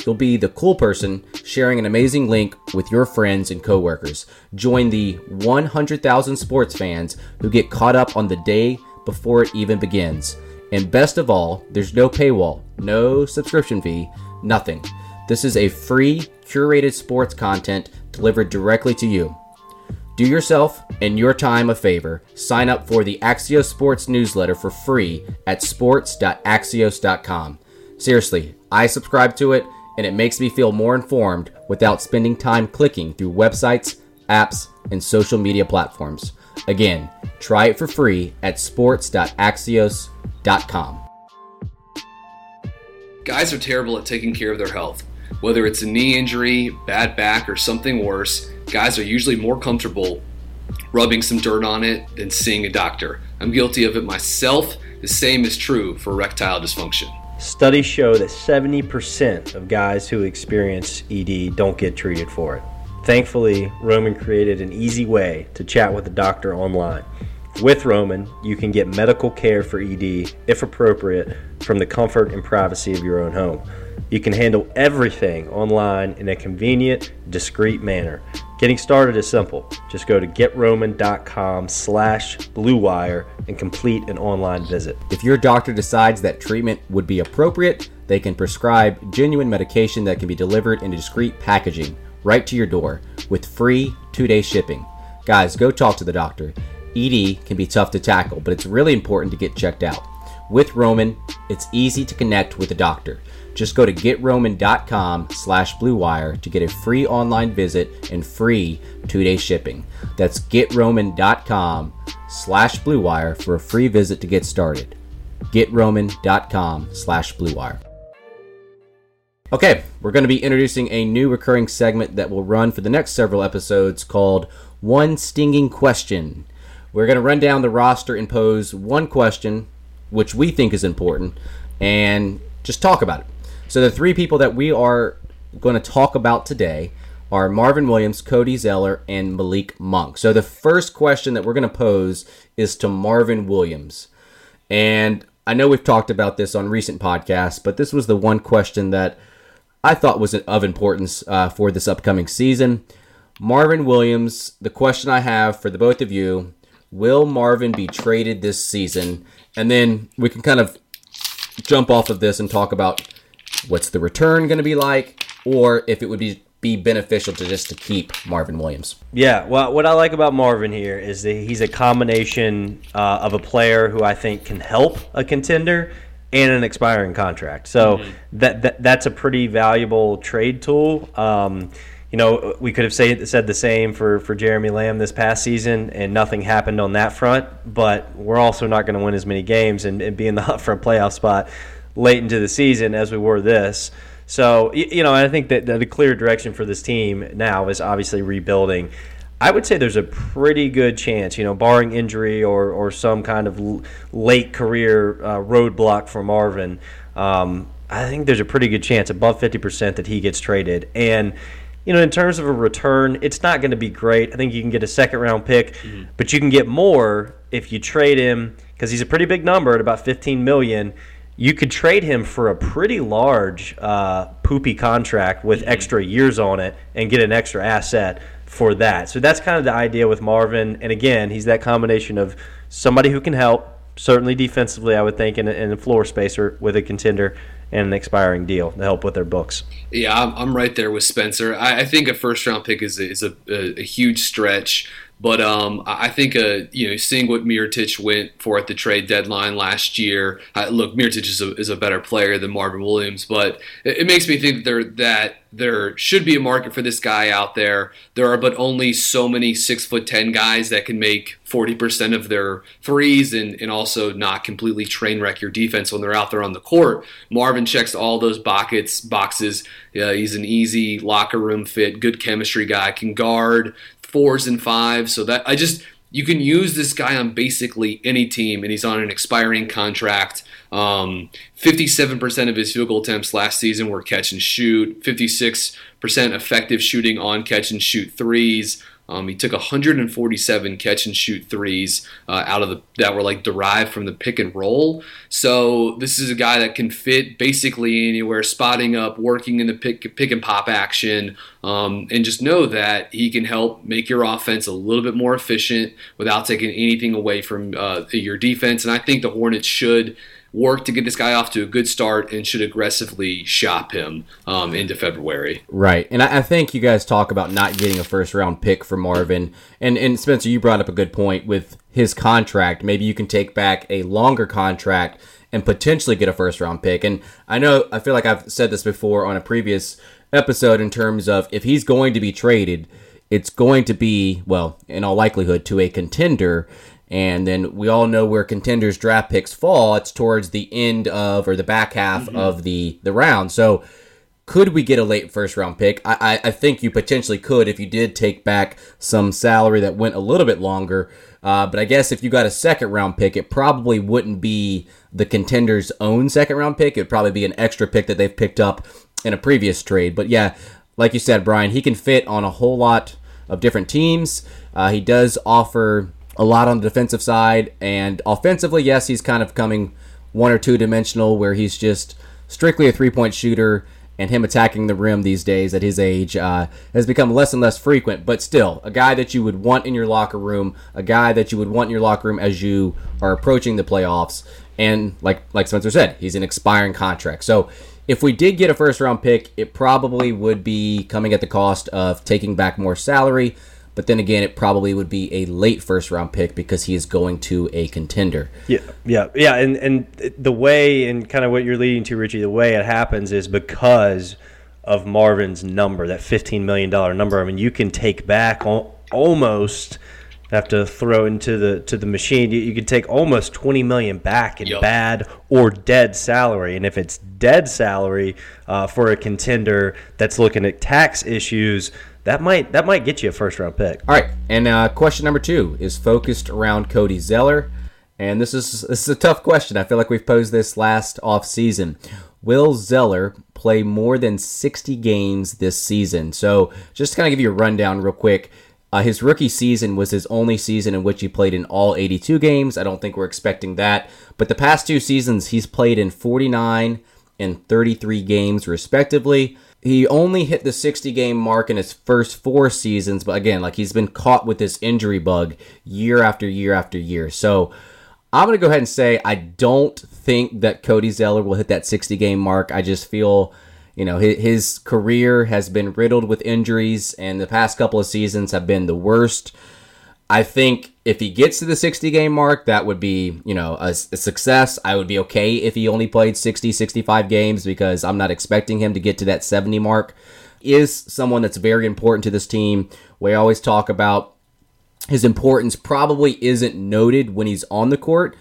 B: you'll be the cool person sharing an amazing link with your friends and coworkers. Join the 100,000 sports fans who get caught up on the day before it even begins. And best of all, there's no paywall, no subscription fee, nothing. This is a free, curated sports content delivered directly to you. Do yourself and your time a favor. Sign up for the Axios Sports newsletter for free at sports.axios.com. Seriously, I subscribe to it and it makes me feel more informed without spending time clicking through websites, apps, and social media platforms. Again, try it for free at sports.axios.com.
D: Guys are terrible at taking care of their health. Whether it's a knee injury, bad back, or something worse, guys are usually more comfortable rubbing some dirt on it than seeing a doctor. I'm guilty of it myself. The same is true for erectile dysfunction.
C: Studies show that 70% of guys who experience ED don't get treated for it. Thankfully, Roman created an easy way to chat with a doctor online. With Roman, you can get medical care for ED, if appropriate, from the comfort and privacy of your own home. You can handle everything online in a convenient, discreet manner. Getting started is simple. Just go to getroman.com slash bluewire and complete an online visit.
B: If your doctor decides that treatment would be appropriate, they can prescribe genuine medication that can be delivered in discreet packaging right to your door with free two-day shipping. Guys, go talk to the doctor. ED can be tough to tackle, but it's really important to get checked out. With Roman, it's easy to connect with a doctor. Just go to getroman.com slash bluewire to get a free online visit and free two-day shipping. That's getroman.com slash bluewire for a free visit to get started. getroman.com slash bluewire. Okay, we're going to be introducing a new recurring segment that will run for the next several episodes called One Stinging Question. We're going to run down the roster and pose one question, which we think is important, and just talk about it. So the three people that we are going to talk about today are Marvin Williams, Cody Zeller, and Malik Monk. So the first question that we're going to pose is to Marvin Williams. And I know we've talked about this on recent podcasts, but this was the one question that I thought was of importance uh, for this upcoming season. Marvin Williams, the question I have for the both of you will Marvin be traded this season? And then we can kind of jump off of this and talk about what's the return going to be like, or if it would be be beneficial to just to keep Marvin Williams.
C: Yeah, well, what I like about Marvin here is that he's a combination uh, of a player who I think can help a contender and an expiring contract. So mm-hmm. that, that that's a pretty valuable trade tool. Um, you know, we could have say, said the same for, for Jeremy Lamb this past season, and nothing happened on that front. But we're also not going to win as many games and, and be in the hunt for a playoff spot late into the season as we were this. So, you know, I think that the clear direction for this team now is obviously rebuilding. I would say there's a pretty good chance, you know, barring injury or, or some kind of late career uh, roadblock for Marvin. Um, I think there's a pretty good chance, above 50%, that he gets traded. And, you know, in terms of a return, it's not going to be great. I think you can get a second round pick, mm-hmm. but you can get more if you trade him because he's a pretty big number at about 15 million you could trade him for a pretty large uh, poopy contract with mm-hmm. extra years on it and get an extra asset for that. So that's kind of the idea with Marvin. And again, he's that combination of somebody who can help, certainly defensively, I would think, in, in a floor spacer with a contender and an expiring deal to help with their books.
D: Yeah, I'm, I'm right there with Spencer. I, I think a first round pick is a, is a, a, a huge stretch But um, I think uh, you know seeing what Mirotic went for at the trade deadline last year. Uh, look, Mirotic is a, is a better player than Marvin Williams, but it, it makes me think that there that there should be a market for this guy out there. There are but only so many six foot ten guys that can make 40% of their threes and, and also not completely train wreck your defense when they're out there on the court. Marvin checks all those buckets, boxes. Yeah, he's an easy locker room fit, good chemistry guy, can guard fours and fives. So that I just you can use this guy on basically any team, and he's on an expiring contract. Um, 57% of his field goal attempts last season were catch and shoot, 56% effective shooting on catch and shoot threes. Um, he took 147 catch and shoot threes uh, out of the that were like derived from the pick and roll. So this is a guy that can fit basically anywhere, spotting up, working in the pick pick and pop action, um, and just know that he can help make your offense a little bit more efficient without taking anything away from uh, your defense. And I think the Hornets should work to get this guy off to a good start and should aggressively shop him um, into February.
B: Right. And I, I, think you guys talk about not getting a first round pick for Marvin. And, and Spencer, you brought up a good point with his contract. Maybe you can take back a longer contract and potentially get a first round pick. And I know, I feel like I've said this before on a previous episode in terms of if he's going to be traded, it's going to be, well, in all likelihood, to a contender. And then we all know where contenders draft picks fall. It's towards the end of or the back half mm-hmm. of the the round. So could we get a late first round pick? I, I, I, think you potentially could if you did take back some salary that went a little bit longer. Uh, but I guess if you got a second round pick, it probably wouldn't be the contenders' own second round pick. It'd probably be an extra pick that they've picked up in a previous trade. But yeah, like you said, Brian, he can fit on a whole lot of different teams. Uh, he does offer a lot on the defensive side. And offensively, yes, he's kind of coming one or two dimensional where he's just strictly a three point shooter. And him attacking the rim these days at his age uh, has become less and less frequent, but still, a guy that you would want in your locker room, a guy that you would want in your locker room as you are approaching the playoffs. And like like Spencer said, he's an expiring contract. So if we did get a first round pick, it probably would be coming at the cost of taking back more salary, but then again, it probably would be a late first round pick because he is going to a contender.
C: Yeah, yeah, yeah. And and the way and kind of what you're leading to, Richie, the way it happens is because of Marvin's number, that fifteen million dollar number. I mean, you can take back almost have to throw into the to the machine. You, you can take almost twenty million back in yep. bad or dead salary, and if it's dead salary uh, for a contender that's looking at tax issues that might that might get you a first round pick.
B: All right, and uh, question number two is focused around Cody Zeller, and this is this is a tough question. I feel like we've posed this last off season. Will Zeller play more than 60 games this season? So, just to kind of give you a rundown real quick. Uh, his rookie season was his only season in which he played in all 82 games. I don't think we're expecting that. But the past two seasons, he's played in 49 and 33 games, respectively he only hit the 60 game mark in his first four seasons, but again, like he's been caught with this injury bug year after year after year. So I'm going to go ahead and say I don't think that Cody Zeller will hit that 60 game mark. I just feel, you know, his, his career has been riddled with injuries, and the past couple of seasons have been the worst. I think if he gets to the 60 game mark, that would be, you know, a, a, success. I would be okay if he only played 60, 65 games because I'm not expecting him to get to that 70 mark. Is someone that's very important to this team. We always talk about his importance probably isn't noted when he's on the court.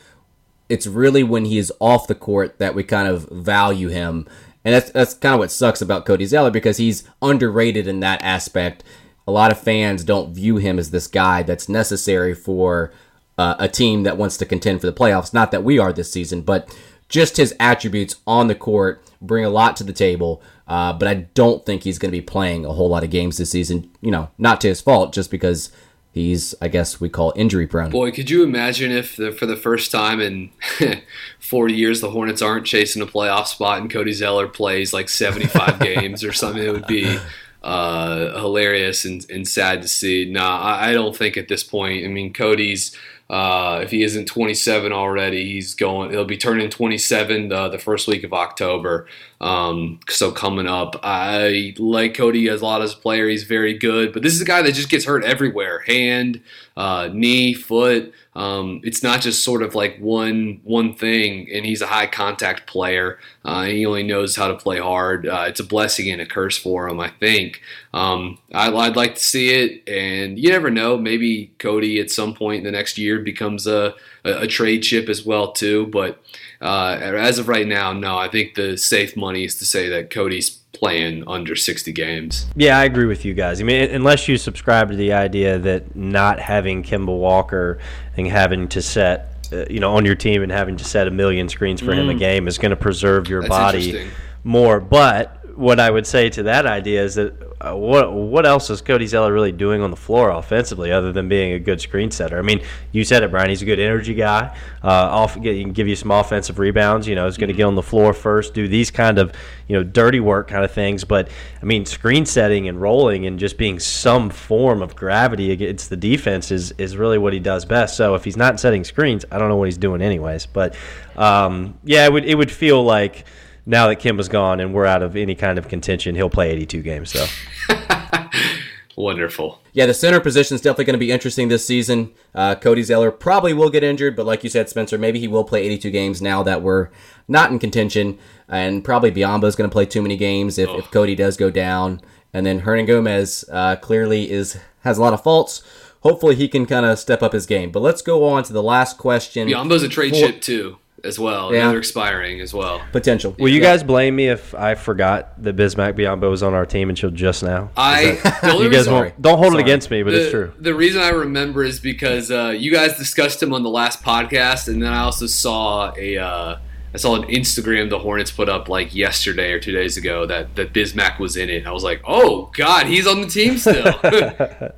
B: It's really when he is off the court that we kind of value him. And that's that's kind of what sucks about Cody Zeller because he's underrated in that aspect a lot of fans don't view him as this guy that's necessary for uh, a team that wants to contend for the playoffs. Not that we are this season, but just his attributes on the court bring a lot to the table. Uh, but I don't think he's going to be playing a whole lot of games this season. You know, not to his fault, just because he's, I guess we call injury prone.
D: Boy, could you imagine if the, for the first time in *laughs* 40 years the Hornets aren't chasing a playoff spot and Cody Zeller plays like 75 *laughs* games or something? It would be uh, hilarious and, and, sad to see. Nah, I, I, don't think at this point. I mean, Cody's Uh, if he isn't 27 already, he's going. He'll be turning 27 uh, the first week of October. Um, so coming up, I like Cody as a lot as a player. He's very good, but this is a guy that just gets hurt everywhere: hand, uh, knee, foot. Um, it's not just sort of like one one thing, and he's a high contact player. Uh, he only knows how to play hard. Uh, it's a blessing and a curse for him, I think. Um, I, would like to see it, and you never know. Maybe Cody at some point in the next year becomes a, a, a trade chip as well too. But uh, as of right now, no. I think the safe money is to say that Cody's playing under 60 games.
C: Yeah, I agree with you guys. I mean, unless you subscribe to the idea that not having Kemba Walker and having to set, uh, you know, on your team and having to set a million screens for mm. him a mm. game is going to preserve your
D: That's
C: body more. But what I would say to that idea is that uh, what what else is Cody Zeller really doing on the floor offensively other than being a good screen setter? I mean, you said it, Brian. He's a good energy guy. Uh, off, he can give you some offensive rebounds. You know, he's going to get on the floor first, do these kind of you know dirty work kind of things. But I mean, screen setting and rolling and just being some form of gravity against the defense is is really what he does best. So if he's not setting screens, I don't know what he's doing anyways. But um, yeah, it would it would feel like now that Kemba's gone and we're out of any kind of contention, he'll play 82 games. So *laughs*
D: wonderful.
B: Yeah, the center position is definitely going to be interesting this season. Uh, Cody Zeller probably will get injured, but like you said, Spencer, maybe he will play 82 games now that we're not in contention. And probably Biyombo is going to play too many games if, oh. if Cody does go down. And then Hernangomez uh, clearly is has a lot of faults. Hopefully he can kind of step up his game. But let's go on to the last question.
D: Biyombo's a trade for- chip too as well. Yeah. Another expiring as well.
B: Potential.
C: Will you guys blame me if I forgot that Bismack Biyombo was on our team until just now?
D: I
C: that, *laughs* you guys won't, don't hold Sorry. it against me, but
D: the,
C: it's true.
D: The reason I remember is because uh, you guys discussed him on the last podcast, and then I also saw a. Uh, I saw an Instagram the Hornets put up like yesterday or two days ago that that Bismack was in it. I was like, oh god, he's on the team still. *laughs*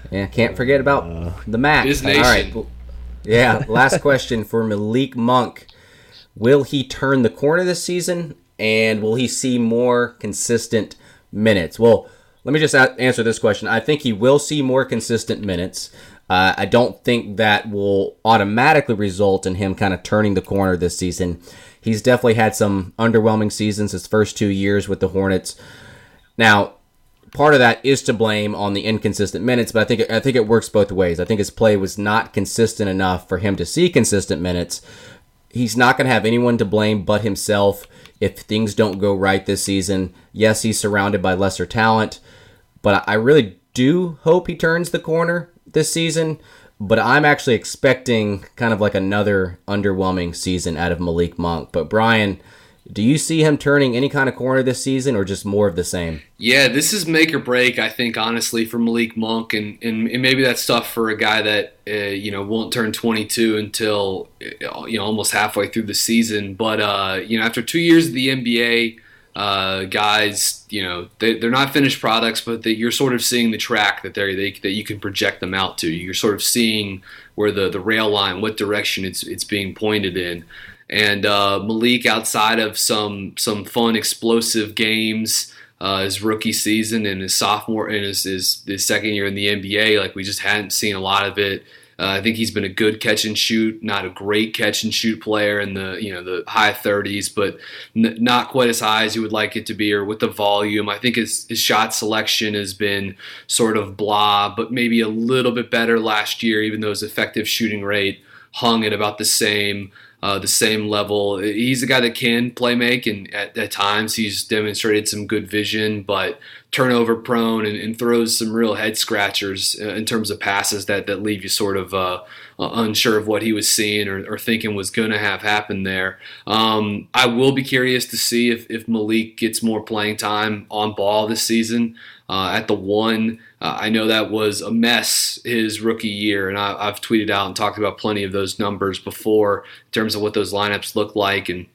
D: *laughs*
B: yeah, can't forget about uh, the Mac.
D: Biz Nation. All right.
B: Yeah, last question for Malik Monk. Will he turn the corner this season and will he see more consistent minutes? Well, let me just answer this question. I think he will see more consistent minutes. Uh, I don't think that will automatically result in him kind of turning the corner this season. He's definitely had some underwhelming seasons his first two years with the Hornets. Now, part of that is to blame on the inconsistent minutes, but I think I think it works both ways. I think his play was not consistent enough for him to see consistent minutes. He's not going to have anyone to blame but himself if things don't go right this season. Yes, he's surrounded by lesser talent, but I really do hope he turns the corner this season. But I'm actually expecting kind of like another underwhelming season out of Malik Monk. But Brian, do you see him turning any kind of corner this season or just more of the same?
D: Yeah, this is make or break, I think, honestly, for Malik Monk. And, and, and maybe that's tough for a guy that, uh, you know, won't turn 22 until, uh, you know, almost halfway through the season. But, uh, you know, after two years of the NBA, uh, guys, you know, they, are not finished products, but that you're sort of seeing the track that they they that you can project them out to. You're sort of seeing where the, the rail line, what direction it's it's being pointed in. And uh, Malik, outside of some some fun, explosive games, uh, his rookie season and his sophomore and his, his, his second year in the NBA, like we just hadn't seen a lot of it. Uh, I think he's been a good catch and shoot, not a great catch and shoot player in the you know the high 30s, but n- not quite as high as you would like it to be, or with the volume. I think his, his shot selection has been sort of blah, but maybe a little bit better last year, even though his effective shooting rate hung at about the same uh, the same level. He's a guy that can play make, and at, at times he's demonstrated some good vision, but turnover prone and, and throws some real head scratchers uh, in terms of passes that, that leave you sort of uh, uh unsure of what he was seeing or, or thinking was going to have happened there. Um, I will be curious to see if, if Malik gets more playing time on ball this season uh, at the one. Uh, I know that was a mess his rookie year, and I, have tweeted out and talked about plenty of those numbers before in terms of what those lineups look like and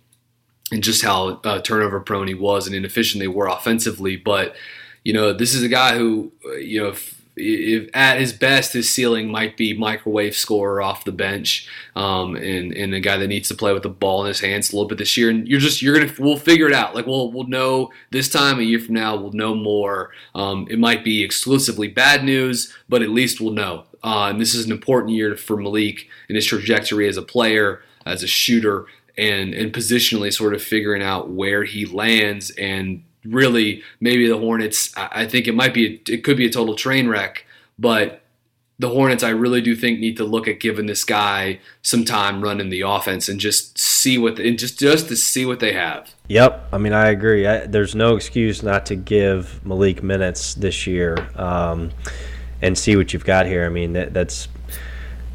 D: and just how uh, turnover prone he was and inefficient they were offensively. But you know, this is a guy who uh, you know. If, if at his best, his ceiling might be microwave scorer off the bench, um, and and a guy that needs to play with the ball in his hands a little bit this year. And you're just you're gonna we'll figure it out. Like we'll we'll know this time a year from now we'll know more. Um, it might be exclusively bad news, but at least we'll know Uh, and this is an important year for Malik in his trajectory as a player, as a shooter, and and positionally sort of figuring out where he lands. And really, maybe the Hornets. I, think it might be it could be a total train wreck, but the Hornets, I really do think need to look at giving this guy some time running the offense and just see what and just just to see what they have.
C: Yep, I mean I agree. I, there's no excuse not to give Malik minutes this year um, and see what you've got here. I mean that, that's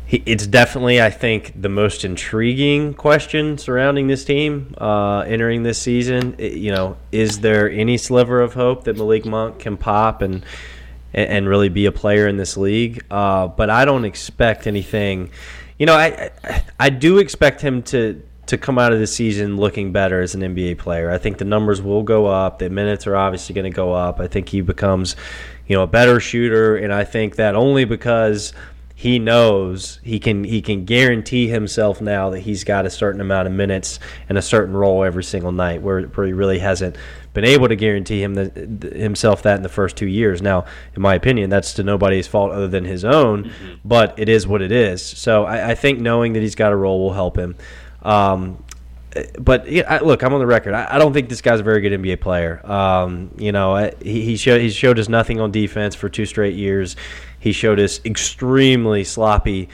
C: it's definitely I think the most intriguing question surrounding this team uh, entering this season. It, you know, is there any sliver of hope that Malik Monk can pop and and, and really be a player in this league. Uh, but I don't expect anything. You know, I, I, I do expect him to to come out of the season looking better as an NBA player. I think the numbers will go up. The minutes are obviously going to go up. I think he becomes, you know, a better shooter, and I think that only because he knows he can he can guarantee himself now that he's got a certain amount of minutes and a certain role every single night where, where he really hasn't been able to guarantee him the, himself that in the first two years. Now, in my opinion, that's to nobody's fault other than his own, mm-hmm. but it is what it is. So I, I, think knowing that he's got a role will help him. Um, but yeah, look, I'm on the record. I, I, don't think this guy's a very good NBA player. Um, you know, he, he showed he showed us nothing on defense for two straight years. He showed us extremely sloppy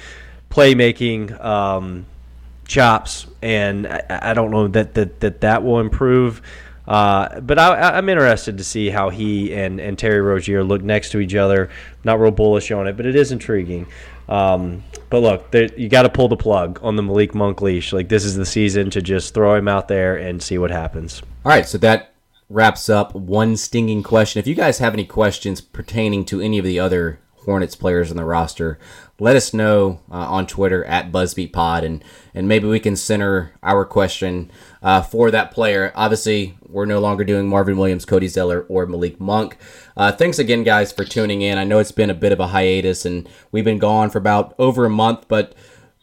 C: playmaking um, chops, and I, I, don't know that, that that that will improve. Uh, but I, am interested to see how he and, and Terry Rozier look next to each other. Not real bullish on it, but it is intriguing. Um, but look, you got to pull the plug on the Malik Monk leash. Like this is the season to just throw him out there and see what happens.
B: All right, so that wraps up one stinging question. If you guys have any questions pertaining to any of the other Hornets players on the roster, let us know uh, on Twitter at BuzzBeatPod, and and maybe we can center our question uh, for that player. Obviously, we're no longer doing Marvin Williams, Cody Zeller, or Malik Monk. Uh, thanks again, guys, for tuning in. I know it's been a bit of a hiatus, and we've been gone for about over a month, but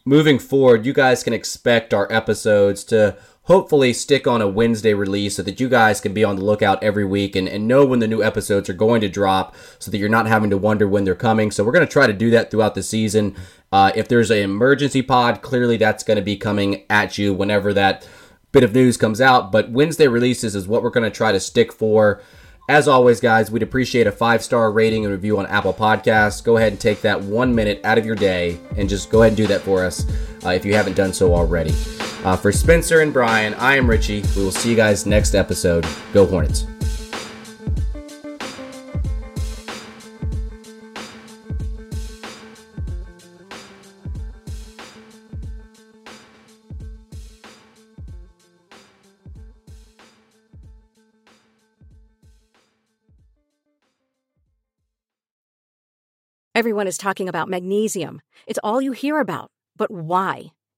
B: moving forward, you guys can expect our episodes to hopefully stick on a Wednesday release so that you guys can be on the lookout every week and, and know when the new episodes are going to drop so that you're not having to wonder when they're coming. So we're going to try to do that throughout the season. Uh, if there's an emergency pod, clearly that's going to be coming at you whenever that bit of news comes out. But Wednesday releases is what we're going to try to stick for. As always, guys, we'd appreciate a five star rating and review on Apple Podcasts. Go ahead and take that one minute out of your day and just go ahead and do that for us uh, if you haven't done so already. Uh, for Spencer and Brian, I am Richie. We will see you guys next episode. Go Hornets.
E: Everyone is talking about magnesium. It's all you hear about. But why?